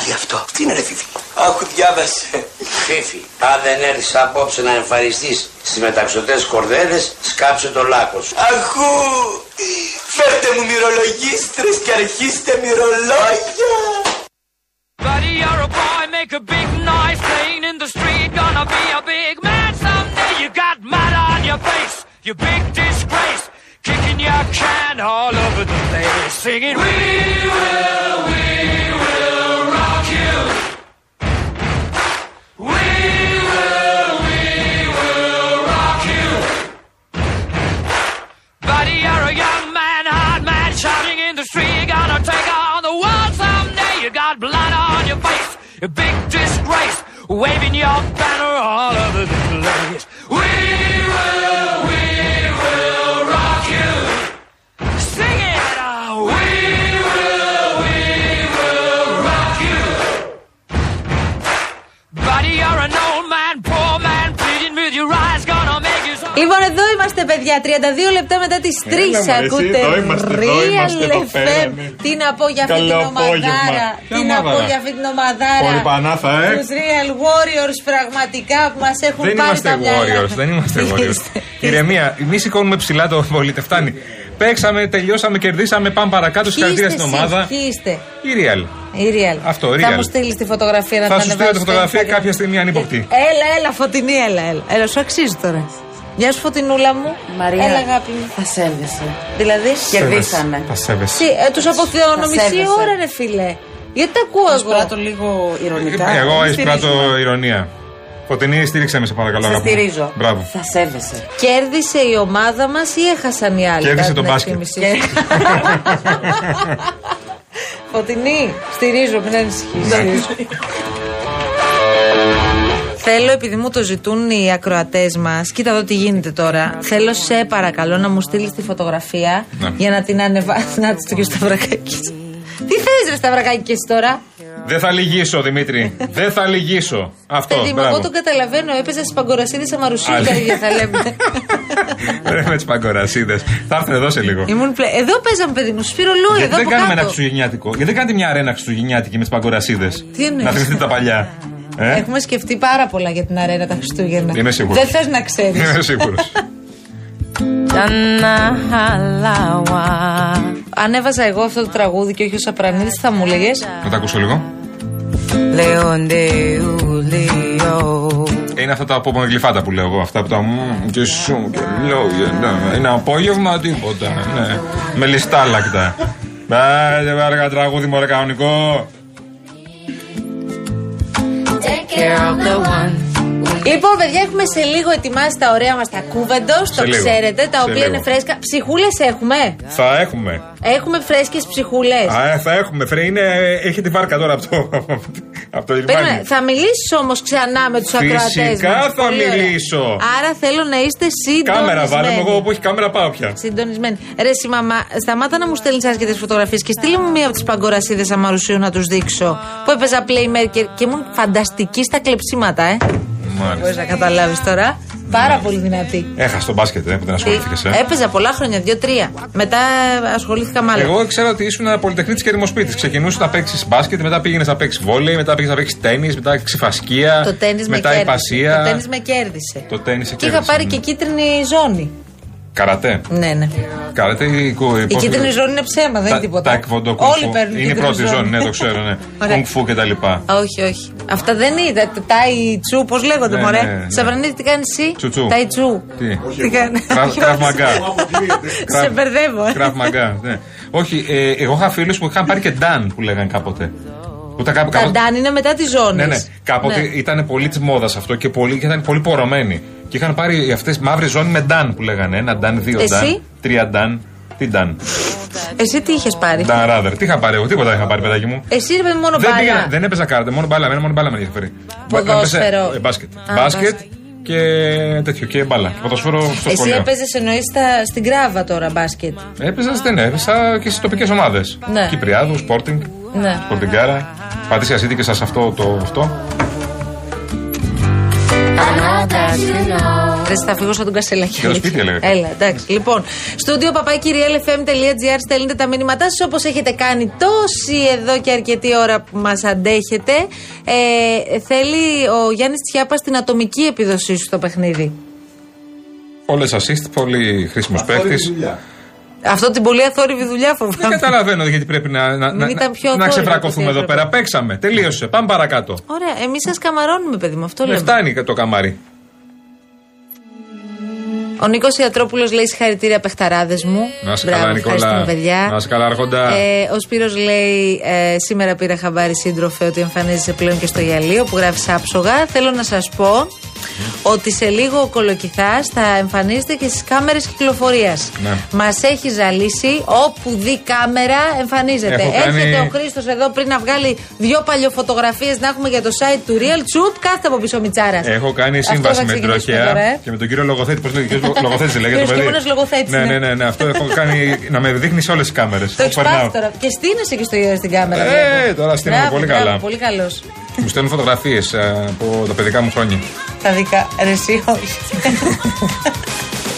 πάλι αυτό. Τι είναι ρε Φίφη. Αχ, διάβασε. Φίφη, αν δεν έρθεις απόψε να εμφανιστείς στις μεταξωτές κορδέλες, σκάψε το λάκκο σου. Αχού. Φέρτε μου μυρολογίστρες και αρχίστε μυρολόγια. Buddy, you're a boy, make a big noise, playing in the street, gonna be a big man someday. You got mud on your face, you big disgrace, kicking your can all over the place, singing, We will, we will street, gonna take on the world someday. You got blood on your face, a big disgrace, waving your banner all over the place. Είμαστε, παιδιά. 32 λεπτά μετά τις 3 Έλα, μωρέ, εσύ, ακούτε. εδώ είμαστε, εδώ Real είμαστε, εδώ πέρα, FM. ναι. Τι να πω για αυτή Καλό την απόγευμα. ομαδάρα. Ποια Τι να πω ομαδάρα; για αυτή την ομαδάρα. Πολύ πανάθα, ε. Τους Real Warriors πραγματικά που μας έχουν Δεν πάρει είμαστε τα μυαλά. Warriors, δεν είμαστε Τι Warriors. είστε, τι Ηρεμία, εμεί σηκώνουμε ψηλά το πολίτε. Φτάνει. Παίξαμε, τελειώσαμε, κερδίσαμε, πάμε παρακάτω. Ποιοι Συγχαρητήρια είστε στην εσείς, ομάδα. Ποιοι είστε. Η Real. Η Real. Αυτό, Θα Real. μου στείλεις τη φωτογραφία να Θα την σου στείλω τη ανεβάσεις στο φωτογραφία Instagram. κάποια στιγμή ανύποπτη. Έλα, έλα, φωτεινή, έλα, έλα. Έλα, σου αξίζει τώρα. Γεια σου, φωτεινούλα μου. Μαρία, Έλα, αγάπη μου. θα σέβεσαι. Δηλαδή. Κερδίσαμε. Θα σέβεσαι. Τι, ε, τους αποθεώνω Θα μισή σέβεσαι. ώρα, ρε φίλε. Γιατί τα ακούω εγώ; Πράττω λίγο ηρωνικά. Εγώ Μη εισπράττω στηρίζουμε. ηρωνία. Φωτεινή, στήριξε με, σε παρακαλώ. Σε αγάπη μου. στηρίζω. Μπράβο. Θα σέβεσαι. Κέρδισε η ομάδα μας ή έχασαν οι άλλοι; Κέρδισε κατά το την μπάσκετ. εκτίμησή σου; Φωτεινή, στηρίζω, μην ανησυχείς. Θέλω, επειδή μου το ζητούν οι ακροατές μας, κοίτα εδώ τι γίνεται τώρα. Θέλω, σε παρακαλώ, να μου στείλεις τη φωτογραφία Ναι. για να την ανεβάσει. Να της το Σταυρακάκη. Τι θες, ρε Σταυρακάκη, και εσύ τώρα; Δεν θα λυγίσω, Δημήτρη. Δεν θα λυγίσω. Αυτό. Παιδί μου, εγώ Μπράβο. τον καταλαβαίνω. Έπαιζα στι παγκορασίδες Αμαρουσίου, Άλλη. τα ίδια θα λέμε. Ρε, με τις παγκορασίδες. Θα έρθουν εδώ σε λίγο. Ήμουν πλε... Εδώ παίζαμε, παιδί μου, Σπυρολού, Γιατί εδώ δεν από κάνουμε ένα κάτω. χριστουγεννιάτικο. Γιατί δεν κάνετε μια αρένα χριστουγεννιάτικη με τις παγκορασίδες. Τι εννοείς; Να θυμηθείτε τα παλιά. Ε; Έχουμε σκεφτεί πάρα πολλά για την αρένα τα Χριστούγεννα. Είμαι σίγουρος. Δεν θες να ξέρεις. Είμαι σίγουρος. Αν έβαζα εγώ αυτό το τραγούδι και όχι ο Σαπρανίδης, θα μου έλεγε. Να τα ακούσω λίγο. Είναι αυτά τα απομογλυφάτα που λέω εγώ. Αυτά που τα μου και σου και λόγια. ναι. Είναι απόγευμα τίποτα. Ναι. Με λιστάλακτα. Μπάρε, βάργα τραγούδι μωρέ κανονικό. Λοιπόν, παιδιά, έχουμε σε λίγο ετοιμάσει τα ωραία μας τα κούβεντο. Το Σε λίγο. ξέρετε, τα Σε οποία λίγο. είναι φρέσκα. Ψυχούλες έχουμε; Θα έχουμε. Έχουμε φρέσκες ψυχούλες. Α, θα έχουμε. Φρέ, είναι, έχει τη βάρκα τώρα από το, από το Περίμενε, λιμάνι. θα μιλήσεις όμως ξανά με τους ακροατές Φυσικά θα μιλήσω. Άρα θέλω να είστε συντονισμένοι. Κάμερα, βάλε μου εγώ που έχει κάμερα πάω πια. Συντονισμένοι. Ρε, εσύ, μαμά, σταμάτα να μου στέλνεις άσχετες φωτογραφίες και στείλε μου μία από τις παγκορασίδες Αμαρουσίου να τους δείξω. Που έπαιζα playmaker και ήμουν φανταστική στα κλεψίματα, ε. Μπορείς Μάλιστα. να καταλάβεις τώρα. Πάρα πολύ δυνατή. Έχασε τον μπάσκετ, ε, που δεν ασχολήθηκες. Ε. Έπαιζα πολλά χρόνια, δύο-τρία. Μετά ασχολήθηκα με άλλα. Εγώ ξέρω ότι ήσουν πολυτεχνίτης και δημοσπίτης. Ξεκινούσε να παίξεις μπάσκετ, μετά πήγαινες να παίξεις βόλεϊ, μετά πήγες να παίξεις τέννη, μετά ξυφασκία. Το τέννη με μετά κέρδισε. υπασία. Το τέννη με κέρδισε. Το τέννις σε Και είχα κέρδισε, πάρει ναι. και κίτρινη ζώνη. Καρατέ. Ναι, ναι. Καρατέ ή κου- Η πώς- κίτρινη ζώνη είναι ψέμα, δεν είναι τα- τίποτα. Τα εκβοντό Όλοι παίρνουν Είναι η κίτρινη πρώτη ζώνη, ναι, το ξέρω, ναι. Ωραία. Κουνγκ φου και τα λοιπά. Όχι, όχι. Αυτά δεν είναι. Τα τάι τσου, πώς λέγονται, Ναι, μωρέ; ναι, ναι. Σαβρανίδη, τι κάνεις εσύ. Τσουτσού. Τάι τσου. Τι; Τι κάνεις; Κραβ- Όχι, Κραβ όχι. μαγκά. Σε μπερδεύω, ε. Κραβ μαγκά, ναι. Όχι, ε, εγώ είχα φίλους που είχαν πάρει και ντάν που λέγανε κάποτε. Που τα κάπου- Τα κάποτε- ντάν είναι μετά τη ζώνη. Ναι, ναι. Κάποτε ήταν πολύ της μόδας αυτό και, πολύ, και ήταν πολύ πορωμένοι. Και είχαν πάρει αυτές μαύρη ζώνη με ντάν που λέγανε. Ένα ντάν, δύο Εσύ; ντάν, τρία ντάν. Τι ντάν. Εσύ τι είχες πάρει; Ντάν ράδερ. Τι είχα πάρει εγώ, τίποτα δεν είχα πάρει, παιδάκι μου. Εσύ ρε παιδί μόνο Δεν, μπάλα. πήγαινα, δεν έπαιζα κάρτε, μόνο μπάλα. Εμένα μόνο μπάλα με ενδιαφέρει. Ποδόσφαιρο. Έπαιζα, ε, μπάσκετ. Α, μπάσκετ μπάσκετ. και τέτοιο. Και μπάλα. Και ποδοσφαίρο στο Εσύ σχολείο. έπαιζες εννοείς στην κράβα τώρα μπάσκετ. Έπαιζα στην έπαιζα και στις τοπικές ομάδες. Ναι. Κυπριάδους, Sporting, Ναι. Sportingara. Πατήσια City και σας αυτό το αυτό. Δεν θα φύγω σαν τον Κασελάκη. Για το σπίτι έλεγα. Έλα, εντάξει. Λοιπόν, στούντιο παπάκυριαλfm.gr στέλνετε τα μήνυματά σας όπως έχετε κάνει τόση εδώ και αρκετή ώρα που μας αντέχετε. Ε, θέλει ο Γιάννης Τσιάπα την ατομική επίδοσή σου στο παιχνίδι. Όλες assist, πολύ χρήσιμος παίκτης. Αυτό την πολύ αθόρυβη δουλειά Δεν φοβάμαι. καταλαβαίνω γιατί πρέπει να, να, να, ήταν πιο να αθόρυβο ξεβρακωθούμε από ό,τι εδώ έπρεπε. πέρα. Παίξαμε. Τελείωσε. Πάμε παρακάτω. Ωραία, εμείς σας καμαρώνουμε, παιδί μου, αυτό Δεν λέμε. φτάνει το καμάρι. Ο Νίκος Ιατρόπουλος λέει συγχαρητήρια παιχταράδες μου. Να σε Μπράβο, καλά, Νικόλα. ευχαριστούμε, παιδιά. Να σε καλά, Αρχοντά. Ε, ο Σπύρος λέει ε, σήμερα πήρα χαμπάρι σύντροφε ότι εμφανίζεσαι πλέον και στο γυαλίο που γράφεις άψογα. Θέλω να σας πω ότι σε λίγο ο Κολοκυθάς θα εμφανίζεται και στις κάμερες κυκλοφορίας. Ναι. Μας έχει ζαλίσει όπου δει κάμερα εμφανίζεται. Έχω κάνει- Έρχεται ο Χρήστος εδώ πριν να βγάλει δύο παλιοφωτογραφίες να έχουμε για το site του Real Τσουπ κάθεται από πίσω ο Μιτσάρας. Έχω κάνει Αυτό σύμβαση θα με την ξεκινήσουμε τροχέα τώρα, ε. και με τον κύριο Λογοθέτη. Πώς λέγεται, κύριος Λογοθέτη λέγεται. το Κύριος παιδί. Κίμωνος Λογοθέτης, Ναι, ναι. ναι, ναι, ναι, αυτό έχω κάνει να με δείχνεις σε όλες τις κάμερες. Το έχεις πάθει τώρα. Και στείνεσαι και στο, στην κάμερα. Ε, βλέπω. τώρα στείνομαι Μπράβο, πολύ μπράβο, καλά. Πολύ καλός. Μου στέλνουν φωτογραφίες από τα παιδικά μου χρόνια. Τα δικά. Ρε, εσύ, όχι.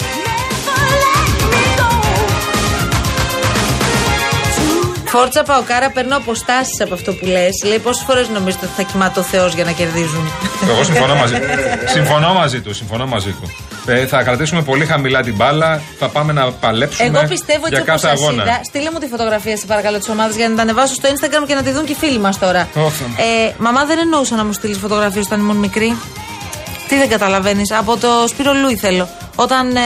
Φόρτσα Παοκάρα, παίρνω αποστάσεις από αυτό που λες. Λέει πόσες φορές νομίζετε ότι θα κοιμάται ο Θεός για να κερδίζουν; Εγώ συμφωνώ μαζί, συμφωνώ μαζί του. Συμφωνώ μαζί του. Ε, θα κρατήσουμε πολύ χαμηλά την μπάλα. Θα πάμε να παλέψουμε Εγώ πιστεύω για έτσι όπως κάθε σας αγώνα. είδα. Στείλε μου τη φωτογραφία, σε παρακαλώ, της ομάδας για να την ανεβάσω στο Instagram και να τη δουν και οι φίλοι μας τώρα. Ωχ. Ε, μαμά, δεν εννοούσα να μου στείλεις φωτογραφίες όταν ήμουν μικρή. Τι δεν καταλαβαίνεις. Από το Σπύρο Λούι θέλω. Όταν ε,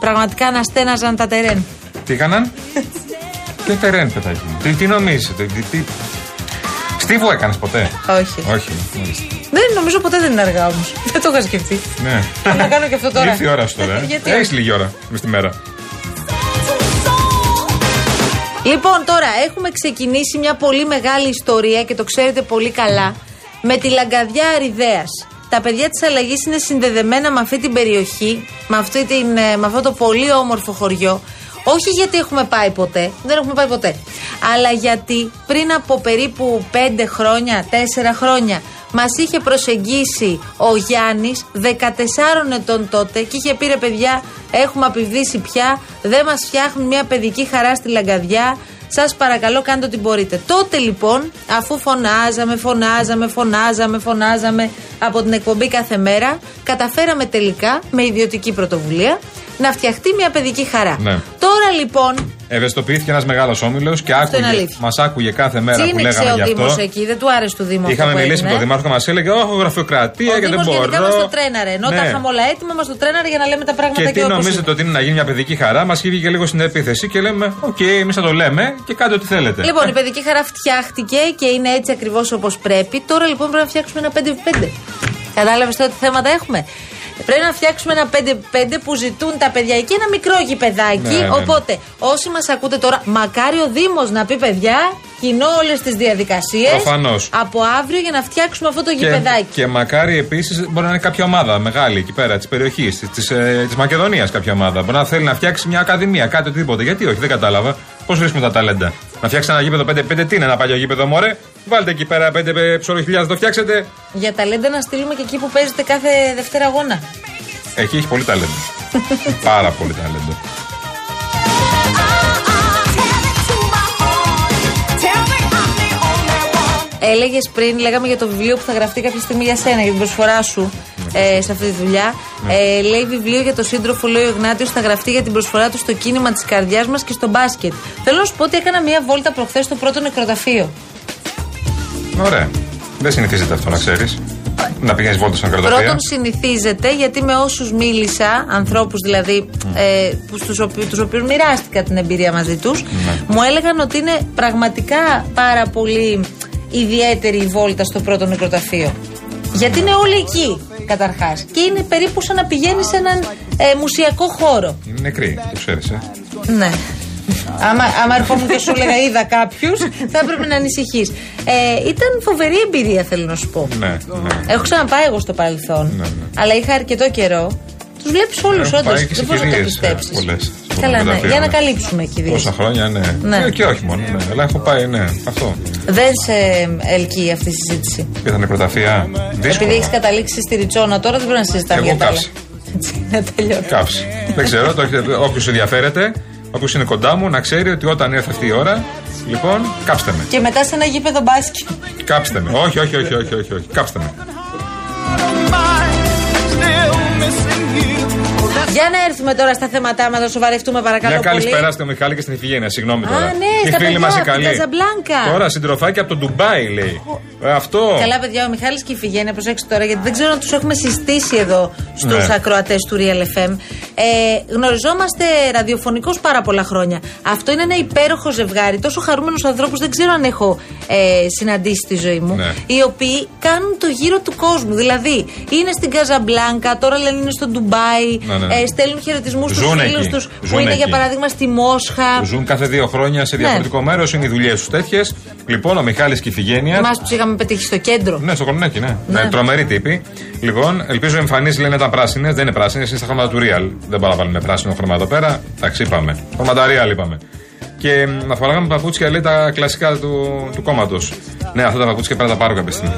πραγματικά αναστέναζαν τα τερέν. Τι έκαναν; τι τερέν, παιδάκι μου. Τι, τι νομίζετε. Τι, τι... Στίβο έκανες ποτέ; Όχι. Όχι. μάλιστα. Δεν νομίζω ποτέ δεν είναι αργά όμως. Δεν το είχα σκεφτεί. Ναι. Να κάνω και αυτό τώρα. Ήρθε η ώρα σου τώρα. ε. Γιατί Έχεις όχι. λίγη ώρα μες στη μέρα. Λοιπόν, τώρα έχουμε ξεκινήσει μια πολύ μεγάλη ιστορία και το ξέρετε πολύ καλά με τη λαγκαδιά Αριδέας. Τα παιδιά της αλλαγής είναι συνδεδεμένα με αυτή την περιοχή, με, αυτή την, ε, με αυτό το πολύ όμορφο χωριό. Όχι γιατί έχουμε πάει ποτέ, δεν έχουμε πάει ποτέ. Αλλά γιατί πριν από περίπου 5 χρόνια, 4 χρόνια, μας είχε προσεγγίσει ο Γιάννης, 14 ετών τότε, και είχε πει ρε παιδιά, έχουμε απειβδίσει πια, δεν μας φτιάχνουν μια παιδική χαρά στη λαγκαδιά, Σας παρακαλώ, κάντε ό,τι μπορείτε. Τότε λοιπόν, αφού φωνάζαμε, φωνάζαμε, φωνάζαμε, φωνάζαμε από την εκπομπή κάθε μέρα, καταφέραμε τελικά με ιδιωτική πρωτοβουλία να φτιαχτεί μια παιδική χαρά. Ναι. Τώρα λοιπόν, Ευαισθητοποιήθηκε ένας μεγάλος όμιλος και είναι άκουγε, αλήθεια. μας άκουγε κάθε μέρα που τσίνηξε λέγαμε ο γι' Δήμος αυτό. εκεί, δεν του άρεσε του Δήμου αυτό Είχαμε που μιλήσει με έγινε. τον Δήμαρχο και μας έλεγε: Όχι, γραφειοκρατία Ο και δεν Δήμος μπορώ. γενικά μας το τρέναρε. Ενώ τα Ναι. είχαμε όλα έτοιμα, μας το τρέναρε για να λέμε τα πράγματα Και και, τι όπως νομίζετε είναι. ότι είναι να γίνει μια παιδική χαρά, μας είχε και λίγο στην επίθεση και λέμε: Οκ, εμείς θα το λέμε και κάντε ό,τι θέλετε. Λοιπόν, η παιδική χαρά φτιάχτηκε και είναι έτσι ακριβώς όπως πρέπει. Τώρα λοιπόν πρέπει να φτιάξουμε ένα 5x5. Κατάλαβες τώρα τι θέματα έχουμε; Πρέπει να φτιάξουμε ένα 5x5 που ζητούν τα παιδιά εκεί, ένα μικρό γηπεδάκι. Ναι, ναι, ναι. Οπότε, όσοι μας ακούτε τώρα, μακάρι ο Δήμος να πει παιδιά, κοινώ όλες τις διαδικασίες. Προφανώς. Από αύριο για να φτιάξουμε αυτό το Και, γηπεδάκι. και μακάρι επίσης μπορεί να είναι κάποια ομάδα μεγάλη εκεί πέρα της περιοχής, της ε, της Μακεδονίας κάποια ομάδα. Μπορεί να θέλει να φτιάξει μια ακαδημία, κάτι οτιδήποτε. Γιατί όχι, δεν κατάλαβα. Πώς βρίσκουμε τα ταλέντα. Να φτιάξει ένα γήπεδο 5-5, τι είναι ένα παλιό γήπεδο, μωρέ. Βάλτε εκεί πέρα 5 ψωροχιλιάδε, το φτιάξετε. Για ταλέντα να στείλουμε και εκεί που παίζετε κάθε Δευτέρα αγώνα. Εκεί έχει πολύ ταλέντο. Πάρα πολύ ταλέντο. Έλεγες πριν, λέγαμε για το βιβλίο που θα γραφτεί κάποια στιγμή για σένα, για την προσφορά σου ε, σε αυτή τη δουλειά. Ε, λέει βιβλίο για το σύντροφο, λέει ο Γνάτιος, θα γραφτεί για την προσφορά του στο κίνημα της καρδιάς μας και στο μπάσκετ. Θέλω να σου πω ότι έκανα μία βόλτα προχθές στο πρώτο νεκροταφείο. Ωραία. Δεν συνηθίζεται αυτό να ξέρεις. Να πηγαίνεις βόλτα στον κρατοφία. Πρώτον, συνηθίζεται γιατί με όσους μίλησα, ανθρώπους δηλαδή, ε, που στους οποίου, τους οποίους μοιράστηκα την εμπειρία μαζί τους, μου έλεγαν ότι είναι πραγματικά πάρα πολύ ιδιαίτερη η βόλτα στο πρώτο νεκροταφείο. Γιατί είναι όλοι εκεί, καταρχάς. Και είναι περίπου σαν να πηγαίνεις σε έναν ε, μουσιακό χώρο. Είναι νεκρή, το ξέρεις, ε. Ναι. Άμα, άμα ερχόμουν και σου έλεγα είδα κάποιους, θα έπρεπε να ανησυχείς. Ε, ήταν φοβερή εμπειρία, θέλω να σου πω. Ναι, ναι. Έχω ξαναπάει εγώ στο παρελθόν. Ναι, ναι. Αλλά είχα αρκετό καιρό. Τους βλέπεις όλους, Έχω όντως. πάει και σε Δεν μπορείς να τα κυρίες, ε, πιστέψει. πολλές. Καλά, ναι. μεταφύγαμε. Για να καλύψουμε εκεί δύο. Τόσα χρόνια, ναι. Ναι. Και, και όχι μόνο, ναι. Αλλά έχω πάει, ναι. Αυτό. Δεν σε ελκύει αυτή η συζήτηση. Και τα νεκροταφεία. Δύσκολο. Επειδή έχεις καταλήξει στη Ριτσόνα τώρα, δεν πρέπει να συζητάμε Εγώ για τα άλλα. κάψα. Έτσι, να τελειώνω. Κάψη. Δεν ξέρω, όποιος ενδιαφέρεται, όποιο είναι κοντά μου, να ξέρει ότι όταν έρθει αυτή η ώρα, λοιπόν, κάψτε με. Και μετά σε ένα γήπεδο μπάσκετ. Κάψτε με. Όχι, όχι, όχι, όχι, όχι, όχι. Κάψτε με. Για να έρθουμε τώρα στα θέματά μας, να σοβαρευτούμε παρακαλώ Μια πολύ. καλησπέρα στο Μιχάλη και στην Ιφηγένεια. Συγγνώμη τώρα. ναι, Η στα φίλη παιδιά, μας η από την καλή. Καζαμπλάνκα. Τώρα συντροφάκι από το Ντουμπάι λέει. Ε, Αυτό. Καλά, παιδιά, ο Μιχάλης και η Φιγένεια, προσέξτε τώρα, γιατί δεν ξέρω αν τους έχουμε συστήσει εδώ στους Ναι. ακροατές του Real FM. Ε, γνωριζόμαστε ραδιοφωνικώς πάρα πολλά χρόνια. Αυτό είναι ένα υπέροχο ζευγάρι. Τόσο χαρούμενους ανθρώπους δεν ξέρω αν έχω ε, συναντήσει στη ζωή μου. Ναι. Οι οποίοι κάνουν το γύρο του κόσμου. Δηλαδή, είναι στην Καζαμπλάνκα, τώρα λένε είναι στο Ντουμπάι, Ναι, ναι, ναι. ε, στέλνουν χαιρετισμούς στους Ζουν φίλους εκεί. τους που Ζουν είναι για εκεί. παράδειγμα στη Μόσχα. Ζουν κάθε δύο χρόνια σε Ναι. διαφορετικό μέρος, είναι οι δουλειές τους τέτοιες. Λοιπόν, ο Μιχάλης και η Ιφηγένεια. Εμάς τους είχαμε πετύχει στο κέντρο. Ναι, στο κολονάκι, ναι. Ναι. ναι. Τρομερή τύπη. Λοιπόν, ελπίζω οι εμφανίσεις λένε ήταν πράσινες. Δεν είναι πράσινες, είναι στα χρώματα του Real. Δεν πάω να βάλουμε πράσινο χρώμα εδώ πέρα. Εντάξει, είπαμε. Χρώματα Real είπαμε. Και μ, να φοράγαμε παπούτσια, λέει τα κλασικά του, του κόμματος. Ναι, αυτά τα παπούτσια πρέπει να τα πάρω κάποια στιγμή.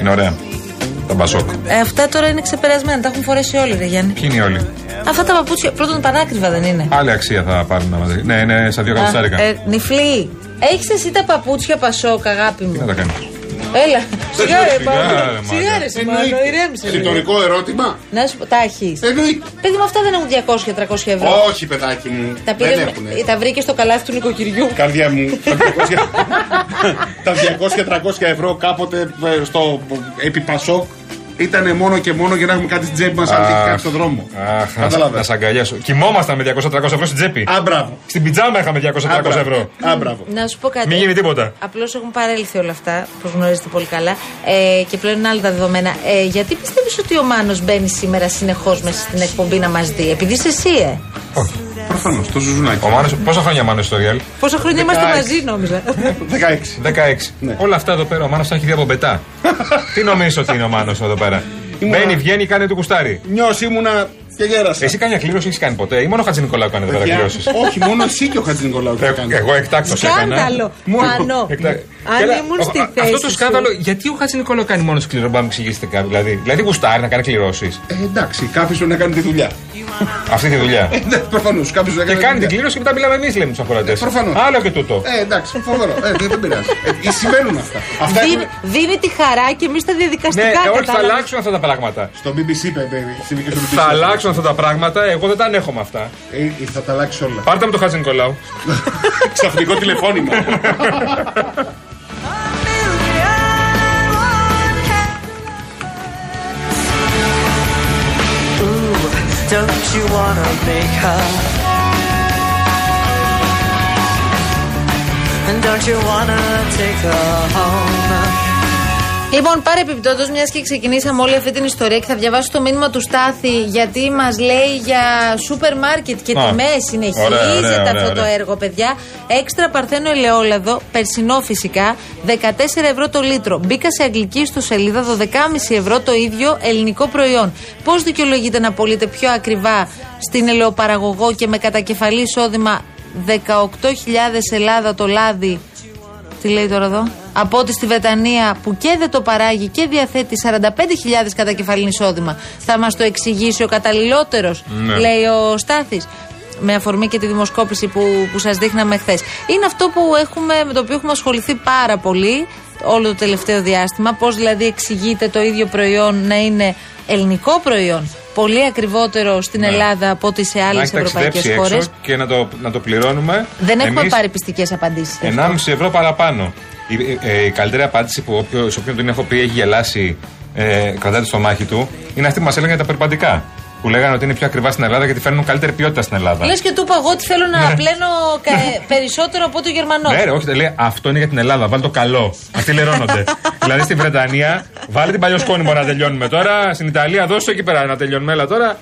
Είναι ωραία. Τα μπασόκ. Ε, αυτά τώρα είναι ξεπερασμένα, τα έχουν φορέσει όλοι, ρε Γιάννη. Ποιοι είναι οι όλοι; Αυτά τα παπούτσια πρώτον πανάκριβα δεν είναι. Άλλη αξία θα πάρουν μαζί. Ναι, είναι στα δύο εκατοστάρικα. ε, νυφλή. Έχεις εσύ τα παπούτσια πασόκ, αγάπη Τι μου. να τα κάνεις; Έλα. Σιγά ρε, Σιγά, Παύλο. ρε, μάγκα. Σιγά ρε, Σιμάνο, ηρέμησε. λίγο. Ρητορικό ερώτημα. Να σου πω, τα έχει. Εννοείται. Παιδί μου, αυτά δεν έχουν 200-300 ευρώ. Όχι, παιδάκι μου. Τα, Δεν πήρες, έχουνε. τα βρήκες στο καλάθι του νοικοκυριού. Καρδιά μου, τα 200 τα 200-300 ευρώ κάποτε ε, στο επί Πασόκ ήταν μόνο και μόνο για να έχουμε κάτι στην τσέπη μας αν τύχει κάτι στον δρόμο. Αχ, να, Κατάλαβε. να σ' αγκαλιάσω. Κοιμόμασταν με 200-300 ευρώ στην τσέπη. Α, μπράβο. Στην πιτζάμα είχαμε 200-300 ευρώ. Α, μπράβο. Να σου πω κάτι. Μην γίνει τίποτα. Απλώς έχουν παρέλθει όλα αυτά που γνωρίζετε πολύ καλά. Ε, και πλέον είναι άλλα τα δεδομένα. Ε, γιατί πιστεύεις ότι ο Μάνος μπαίνει σήμερα συνεχώς μέσα στην εκπομπή να μας δει, επειδή είσαι εσύ, ε; Προφανώ, το ζουζουνάκι. Ο Μάνος, πόσα χρόνια Μάνος στο Real? Πόσα χρόνια είμαστε 16. μαζί, νόμιζα. 16. 16. Ναι. Όλα αυτά εδώ πέρα ο Μάνος τα έχει δει από μπετά. Τι νομίζεις ότι είναι ο Μάνος εδώ πέρα; Ήμουνα- Μπαίνει, βγαίνει, κάνει του κουστάρι. Νιώσει ήμουνα και γέρασα. Εσύ κάνει κλήρωση, έχεις κάνει ποτέ; Ή μόνο ο Χατζη Νικολάου κάνει εδώ πέρα Παιδιά, κλήρωσης; Όχι, μόνο εσύ και ο Χατζη Νικολάου το έκανε. Εγώ εκτάκτο έκανα. Σκάνδαλο. Μάνο. Εκτα- Αν Καλά, ήμουν ο- στη α- θέση Αυτό το σου. σκάνδαλο, γιατί ο Χατζη Νικολάου κάνει μόνος σκληρό, μπορεί να μου εξηγήσετε κάτι. Δηλαδή, δηλαδή γουστάρει να κάνει κληρώσεις. Ε, εντάξει, κάποιο πρέπει να κάνει τη δουλειά. Αυτή τη δουλειά. Ε, Προφανώς, κάποιος να Και κάνει. κάνει τη την δουλειά. κλήρωση και μετά μιλάμε εμείς, λέμε τους ακροατές. προφανώς. Άλλο και τούτο. Ε, εντάξει, φοβερό. Ε, δεν δεν πειράζει. Ε, συμβαίνουν αυτά. Αυτά Δίνει, έχουν- δίνει τη χαρά και εμείς τα Ναι, διαδικαστικά ε, όχι, θα κατάλαβες. αλλάξουν αυτά τα πράγματα. Στο BBC, παιδί. Συμβεί και στο BBC. Θα αλλάξουν αυτά τα πράγματα, εγώ δεν τα ανέχομαι αυτά. Ε, ε, θα τα αλλάξει όλα. Πάρτε μου το Χατζη Νικολάου. Ξαφνικό τηλεφώνημα. Don't you wanna make her? And don't you wanna take her home? Λοιπόν, πάρε επιπτώτω, μιας και ξεκινήσαμε όλη αυτή την ιστορία και θα διαβάσω το μήνυμα του Στάθη, γιατί μας λέει για σούπερ μάρκετ και Α, τιμές. Συνεχίζεται ωραία, ωραία, αυτό ωραία, το ωραία. έργο, παιδιά. Έξτρα παρθένο ελαιόλαδο, περσινό φυσικά, 14 ευρώ το λίτρο. Μπήκα σε αγγλική στο σελίδα, 12,5 ευρώ το ίδιο ελληνικό προϊόν. Πώς δικαιολογείται να πωλείτε πιο ακριβά στην ελαιοπαραγωγό και με κατακεφαλή εισόδημα 18.000 Ελλάδα το λάδι; Τι λέει τώρα εδώ; Από ότι στη Βρετανία που και δεν το παράγει και διαθέτει 45.000 κατά κεφαλήν εισόδημα. Θα μας το εξηγήσει ο καταλληλότερος, Ναι. λέει ο Στάθης. Με αφορμή και τη δημοσκόπηση που, που σας δείχναμε χθες. Είναι αυτό που έχουμε, με το οποίο έχουμε ασχοληθεί πάρα πολύ όλο το τελευταίο διάστημα. Πώς δηλαδή εξηγείται το ίδιο προϊόν να είναι ελληνικό προϊόν. Πολύ ακριβότερο στην Ελλάδα από ότι σε Ναι. Να άλλες έχει ευρωπαϊκές ταξιδέψει χώρες. έξω και να το, να το πληρώνουμε. Δεν έχουμε εμείς πάρει πιστικές απαντήσεις. 1,5 ευρώ παραπάνω. Η, ε, η καλύτερη απάντηση που όποιο, σε όποιον την έχω πει έχει γελάσει, ε, κρατάτε στο μάχη του, είναι αυτή που μας έλεγαν για τα περιπαντικά. Που λέγανε ότι είναι πιο ακριβά στην Ελλάδα γιατί φέρνουν καλύτερη ποιότητα στην Ελλάδα. Λες και του είπα εγώ ότι θέλω να πλένω κα- περισσότερο από το Γερμανό. Ναι, ρε, όχι, λέει αυτό είναι για την Ελλάδα. Βάλει το καλό. Αυτοί λερώνονται. δηλαδή στη Βρετανία, βάλε την παλιό σκόνη μόνο να τελειώνουμε τώρα. Στην Ιταλία, δώσε εκεί πέρα να τελειώνουμε. Έλα τώρα.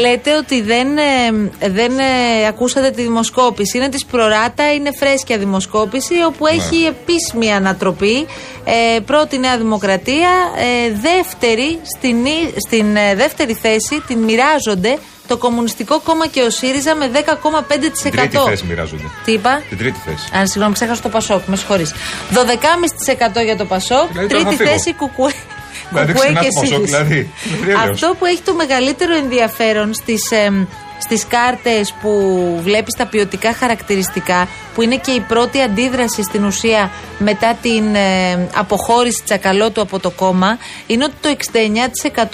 Λέτε ότι δεν, ε, δεν ε, ακούσατε τη δημοσκόπηση. Είναι της προράτα, είναι φρέσκια δημοσκόπηση, όπου έχει επίσημη ανατροπή. Ε, πρώτη Νέα Δημοκρατία, ε, δεύτερη, στην, ί- στην ε, δεύτερη θέση την μοιράζονται το Κομμουνιστικό Κόμμα και ο ΣΥΡΙΖΑ με 10,5%. Την τρίτη θέση μοιράζονται. Τι είπα; Την τρίτη θέση. Αν συγγνώμη, ξέχασα το Πασόκ, με συγχωρείς. 12,5% για το Πασόκ, Δηλαδή, τώρα τρίτη θα φύγω. θέση Κουκουέ. Δηλαδή, Κουκουέ ξενά και το Πασόκ, ΣΥΡΙΖΑ. δηλαδή. Δηλαδή, έλεος. Αυτό που έχει το μεγαλύτερο ενδιαφέρον στις, εμ, στις κάρτες που βλέπεις τα ποιοτικά χαρακτηριστικά που είναι και η πρώτη αντίδραση στην ουσία μετά την ε, αποχώρηση Τσακαλώτου από το κόμμα είναι ότι το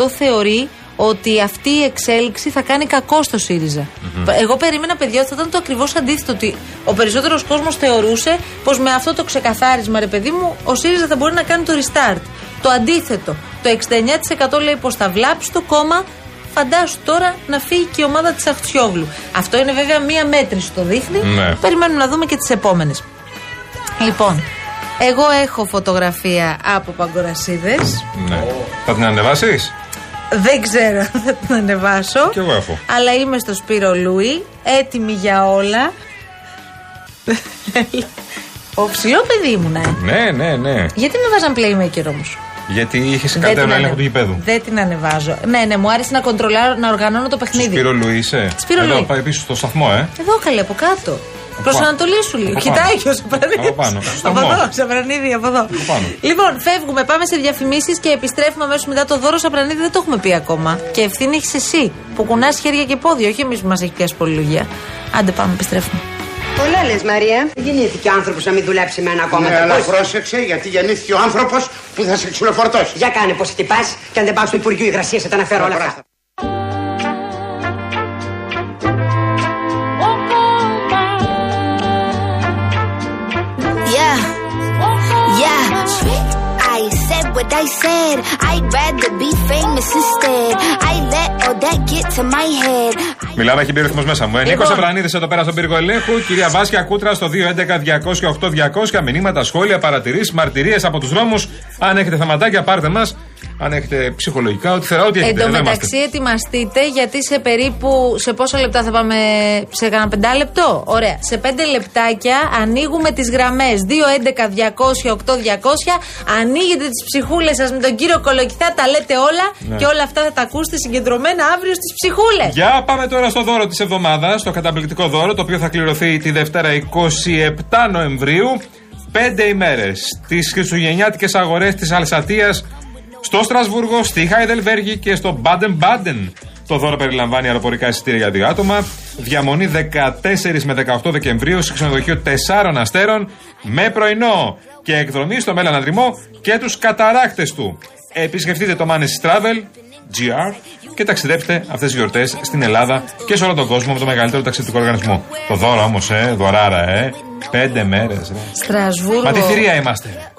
69% θεωρεί ότι αυτή η εξέλιξη θα κάνει κακό στο ΣΥΡΙΖΑ. Εγώ περίμενα, παιδιά, ότι θα ήταν το ακριβώς αντίθετο. Ότι ο περισσότερος κόσμος θεωρούσε πως με αυτό το ξεκαθάρισμα, ρε παιδί μου, ο ΣΥΡΙΖΑ θα μπορεί να κάνει το restart. Το αντίθετο. Το 69% λέει πως θα βλάψει το κόμμα. Φαντάσου τώρα να φύγει και η ομάδα της Αχτσιόγλου. Αυτό είναι βέβαια μία μέτρηση το δείχνει. Ναι. Περιμένουμε να δούμε και τις επόμενες. Λοιπόν, εγώ έχω φωτογραφία από Παγκορασίδες Ναι. Θα την ανεβάσεις; δεν ξέρω αν θα την ανεβάσω. Κι εγώ έχω. Αλλά είμαι στο Σπύρο Λούι, έτοιμη για όλα. Ο ψηλό παιδί ήμουν, ε. Ναι, ναι, ναι. Γιατί με βάζαν playmaker όμως; Γιατί είχες κάτι τον έλεγχο του γηπέδου. Δεν την ανεβάζω. Ναι, ναι, μου άρεσε να κοντρολάρω, να οργανώνω το παιχνίδι. Σπύρο Λουίσε. Σπύρο Εδώ Λουί. πάει πίσω στο σταθμό, ε. Εδώ καλέ, από κάτω. Προς πάνω. Ανατολή σου λίγο. Από Κοιτάει πάνω. και ο Σαπρανίδη. Από πάνω. Στο Από μall. εδώ, Σαπρανίδη, από εδώ. πάνω. Λοιπόν, φεύγουμε, πάμε σε διαφημίσεις και επιστρέφουμε αμέσως μετά το δώρο Σαπρανίδη. Δεν το έχουμε πει ακόμα. Και ευθύνη έχεις εσύ που κουνάς χέρια και πόδια, όχι εμείς που μας έχει πιάσει πολυλογία. Άντε, πάμε, επιστρέφουμε. Πολλά λες Μαρία. Δεν γεννήθηκε άνθρωπος να μην δουλέψει με ένα κόμμα. Ναι, αλλά Πώς; πρόσεξε γιατί γεννήθηκε ο άνθρωπος που θα σε ξυλοφορτώσει. Για κάνε πως χτυπάς και αν δεν πάω στο Υπουργείο Υγρασίας θα τα αναφέρω όλα αυτά. What I said. I'd rather be famous instead. I let all that get to my head. Μιλάμε, έχει μπει ο ρυθμός μέσα μου. Ε, Νίκος Λοιπόν. Σαπρανίδη εδώ πέρα στον πύργο ελέγχου. Κυρία Βάσια Κούτρα στο 211-208-200. Μηνύματα, σχόλια, παρατηρήσεις, μαρτυρίες από τους δρόμους. Αν έχετε θεματάκια, πάρτε μας. Αν έχετε ψυχολογικά, ό,τι θέλω, ό,τι Εν έχετε. τω Εδώ μεταξύ, είμαστε. ετοιμαστείτε γιατί σε περίπου. Σε πόσα λεπτά θα πάμε. Σε κανένα πεντάλεπτο; Ωραία. Σε πέντε λεπτάκια ανοίγουμε τις γραμμές 211-200-8200. Ανοίγετε τις ψυχούλες σας με τον κύριο Κολοκυθά, τα λέτε όλα Ναι. και όλα αυτά θα τα ακούσετε συγκεντρωμένα αύριο στις ψυχούλες. Για πάμε τώρα στο δώρο της εβδομάδας, το καταπληκτικό δώρο, το οποίο θα κληρωθεί τη Δευτέρα 27 Νοεμβρίου. Πέντε ημέρες στι χριστουγεννιάτικες αγορές της Αλσατίας στο Στρασβούργο, στη Χάιδελβέργη και στο Μπάντεν Μπάντεν. Το δώρο περιλαμβάνει αεροπορικά εισιτήρια για δύο άτομα, διαμονή 14 με 18 Δεκεμβρίου σε ξενοδοχείο 4 αστέρων με πρωινό και εκδρομή στο Μέλλον Ανδρυμό και τους καταράκτες του. Επισκεφτείτε το Manes Travel GR και ταξιδέψτε αυτές τις γιορτές στην Ελλάδα και σε όλο τον κόσμο με το μεγαλύτερο ταξιδιωτικό οργανισμό. Το δώρο όμως, ε, δωράρα, ε. Πέντε μέρες. Στρασβούργο. Μα τη θηρία είμαστε.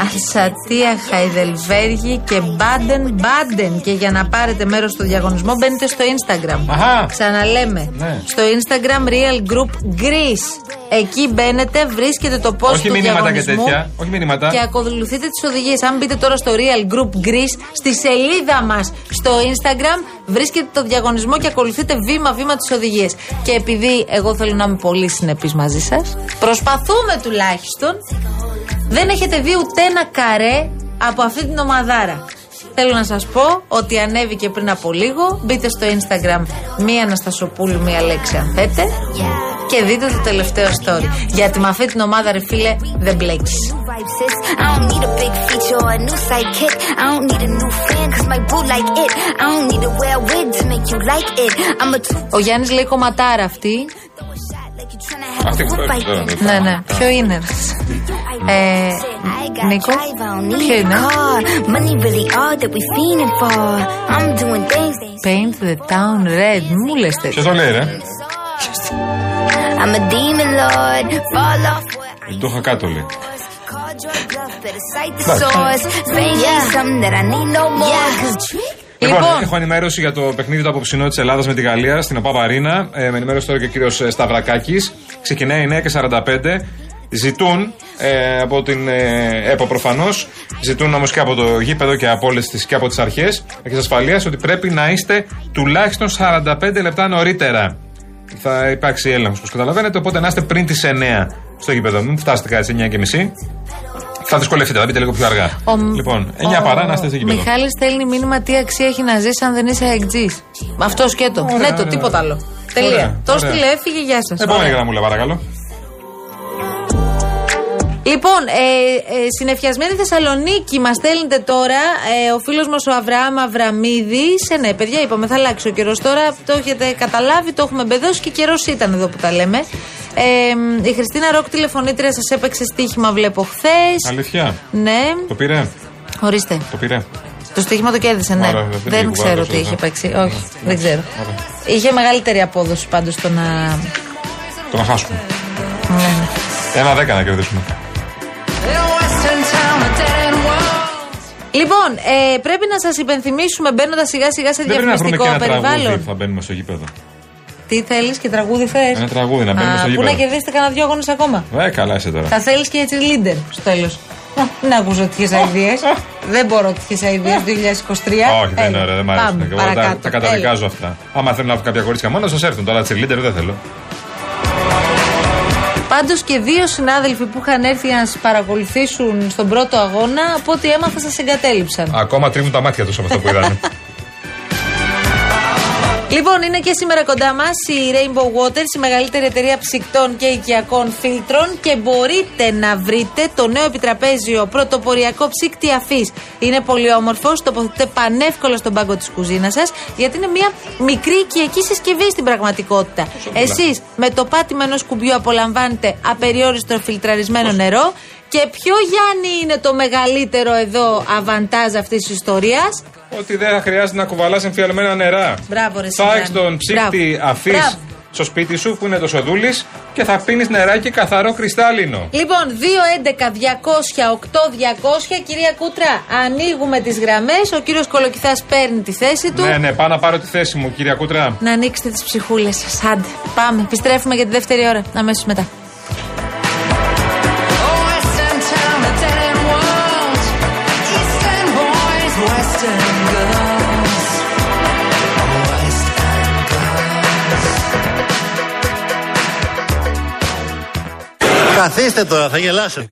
Αλσατία, Χαϊδελβέργη και Μπάντεν Μπάντεν. Και για να πάρετε μέρος στο διαγωνισμό μπαίνετε στο Instagram. Αχα. Ξαναλέμε. Ναι. Στο Instagram Real Group Greece. Εκεί μπαίνετε, βρίσκετε το post Όχι του μηνύματα και διαγωνισμού τέτοια. Όχι μηνύματα. και ακολουθείτε τις οδηγίες. Αν μπείτε τώρα στο Real Group Greece, στη σελίδα μας στο Instagram, βρίσκετε το διαγωνισμό και ακολουθείτε βήμα-βήμα τις οδηγίες. Και επειδή εγώ θέλω να είμαι πολύ συνεπής μαζί σας, προσπαθούμε τουλάχιστον δεν έχετε δει ούτε ένα καρέ από αυτή την ομαδάρα. Θέλω να σας πω ότι ανέβηκε πριν από λίγο. Μπείτε στο Instagram μία Αναστασοπούλου, μία λέξη αν θέτε. Και δείτε το τελευταίο story. Γιατί με αυτή την ομάδα, ρε φίλε, δεν μπλέκεις. Vibe, sis. I don't need a big feature or a new sidekick. I don't need a new fan cause my boo like it. I don't need to wear a wig to make you like it. I'm a two Ο Γιάννης λέει κομματάρα αυτή. Ναι ναι. ναι, ναι. Ποιο είναι αυτό. Ε, Νίκο, ποιο είναι; Paint the town red, μου λες τέτοιο. Ποιος το λέει, ρε; Δεν το είχα κάτω, λέει. Yeah. Cause Λοιπόν, Λοιπόν. έχω ενημέρωση για το παιχνίδι του απόψινό της Ελλάδας με τη Γαλλία στην ΟΠΑ Βαρίνα. Ε, με ενημέρωσε τώρα και ο κύριος Σταυρακάκης. Ξεκινάει 9 και 45. Ζητούν ε, από την ε, ΕΠΟ προφανώς, ζητούν όμως και από το γήπεδο και από όλες τις και από τις αρχές της ασφαλείας ότι πρέπει να είστε τουλάχιστον 45 λεπτά νωρίτερα. Θα υπάρξει έλεγχος, όπως καταλαβαίνετε, οπότε να είστε πριν τις 9 στο γήπεδο. Μην φτάσετε κάτι σε 9 και μισή. Θα δυσκολευτείτε, θα μπείτε λίγο πιο αργά. Ο- Λοιπόν, 9 παρά να είστε στο Ο γήπεδο. Μιχάλης στέλνει μήνυμα τι αξία έχει να ζήσει αν δεν είσαι αεκτζή. Αυτό σκέτο. Ωραία, ναι, το ωραία, τίποτα ωραία. άλλο. Τελεία. Ωραία, Το ωραία. στείλε, έφυγε, γεια σας. Επόμενη γραμμούλα, παρακαλώ. Λοιπόν, ε, ε, συνεφιασμένη Θεσσαλονίκη μας στέλνετε τώρα ε, ο φίλος μας ο Αβραάμ Αβραμίδης. Ε, ναι, παιδιά, είπαμε, θα αλλάξει ο καιρός τώρα. Το έχετε καταλάβει, το έχουμε μπεδώσει και καιρός ήταν εδώ που τα λέμε. Ε, η Χριστίνα Ροκ τηλεφωνήτρια σας έπαιξε στοίχημα, βλέπω χθες. Αλήθεια; Ναι, Το πήρε; ορίστε. Το πήρε. Το στοίχημα το κέρδισε, ναι. Ωραία, δεν δεν πήγε ξέρω κουβέντα, τι είχε σωστά. παίξει. Όχι, δεν ξέρω. Είχε μεγαλύτερη απόδοση πάντως το να. Το να χάσουμε. Ναι, ναι. Ένα δέκα να κερδίσουμε. Λοιπόν, ε, πρέπει να σας υπενθυμίσουμε μπαίνοντας σιγά σιγά σε Δεν πρέπει να βρούμε και διαφημιστικό ένα τραγούδι περιβάλλον. που θα μπαίνουμε στο γήπεδο. Τι θέλεις και τραγούδι θε. Ένα τραγούδι να μπαίνουμε στο Πού γήπεδο. να κερδίσετε κανένα δυο αγώνε ακόμα; Ε, καλά είσαι τώρα. Θα θέλεις και έτσι leader στο τέλος. Δεν άκουσα τέτοιε αειδίε. δεν μπορώ τέτοιε αειδίε 2023. Όχι, δεν είναι Έλα, ωραία, δεν μ' αρέσουν. πάμε, Και Εγώ τα, παρακάτω. τα καταδικάζω αυτά. Άμα θέλουν να έχουν κάποια κορίτσια μόνος, σας έρθουν. Τώρα cheerleader δεν θέλω. Πάντως και δύο συνάδελφοι που είχαν έρθει για να σας παρακολουθήσουν στον πρώτο αγώνα, από ό,τι έμαθα, σας εγκατέλειψαν. Ακόμα τρίβουν τα μάτια τους από αυτό που είδανε. Λοιπόν, είναι και σήμερα κοντά μας η Rainbow Waters, η μεγαλύτερη εταιρεία ψυκτών και οικιακών φίλτρων και μπορείτε να βρείτε το νέο επιτραπέζιο πρωτοποριακό ψύκτη αφής. Είναι πολύ όμορφος, τοποθετείται πανεύκολα στον πάγκο της κουζίνας σας, γιατί είναι μια μικρή οικιακή συσκευή στην πραγματικότητα. Εσείς με το πάτημα ενός κουμπιού απολαμβάνετε απεριόριστο φιλτραρισμένο νερό. Και ποιο Γιάννη είναι το μεγαλύτερο εδώ αβαντάζ αυτής της ιστορίας; Ότι δεν θα χρειάζεται να κουβαλάς εμφιαλμένα νερά. Μπράβο, ρε Θα Σιγάνη. έχει τον ψύκτη Μπράβο. αφής Μπράβο. στο σπίτι σου που είναι το σοδούλης και θα πίνεις νεράκι καθαρό κρυστάλλινο. Λοιπόν, 2-11-200-8-200, κυρία Κούτρα, ανοίγουμε τις γραμμές. Ο κύριος Κολοκυθάς παίρνει τη θέση του. Ναι, ναι, πάω να πάρω τη θέση μου, κυρία Κούτρα. Να ανοίξετε τις ψυχούλες σας. Άντε, πάμε. Επιστρέφουμε για τη δεύτερη ώρα. Αμέσως μετά. Καθίστε τώρα, θα γελάσω.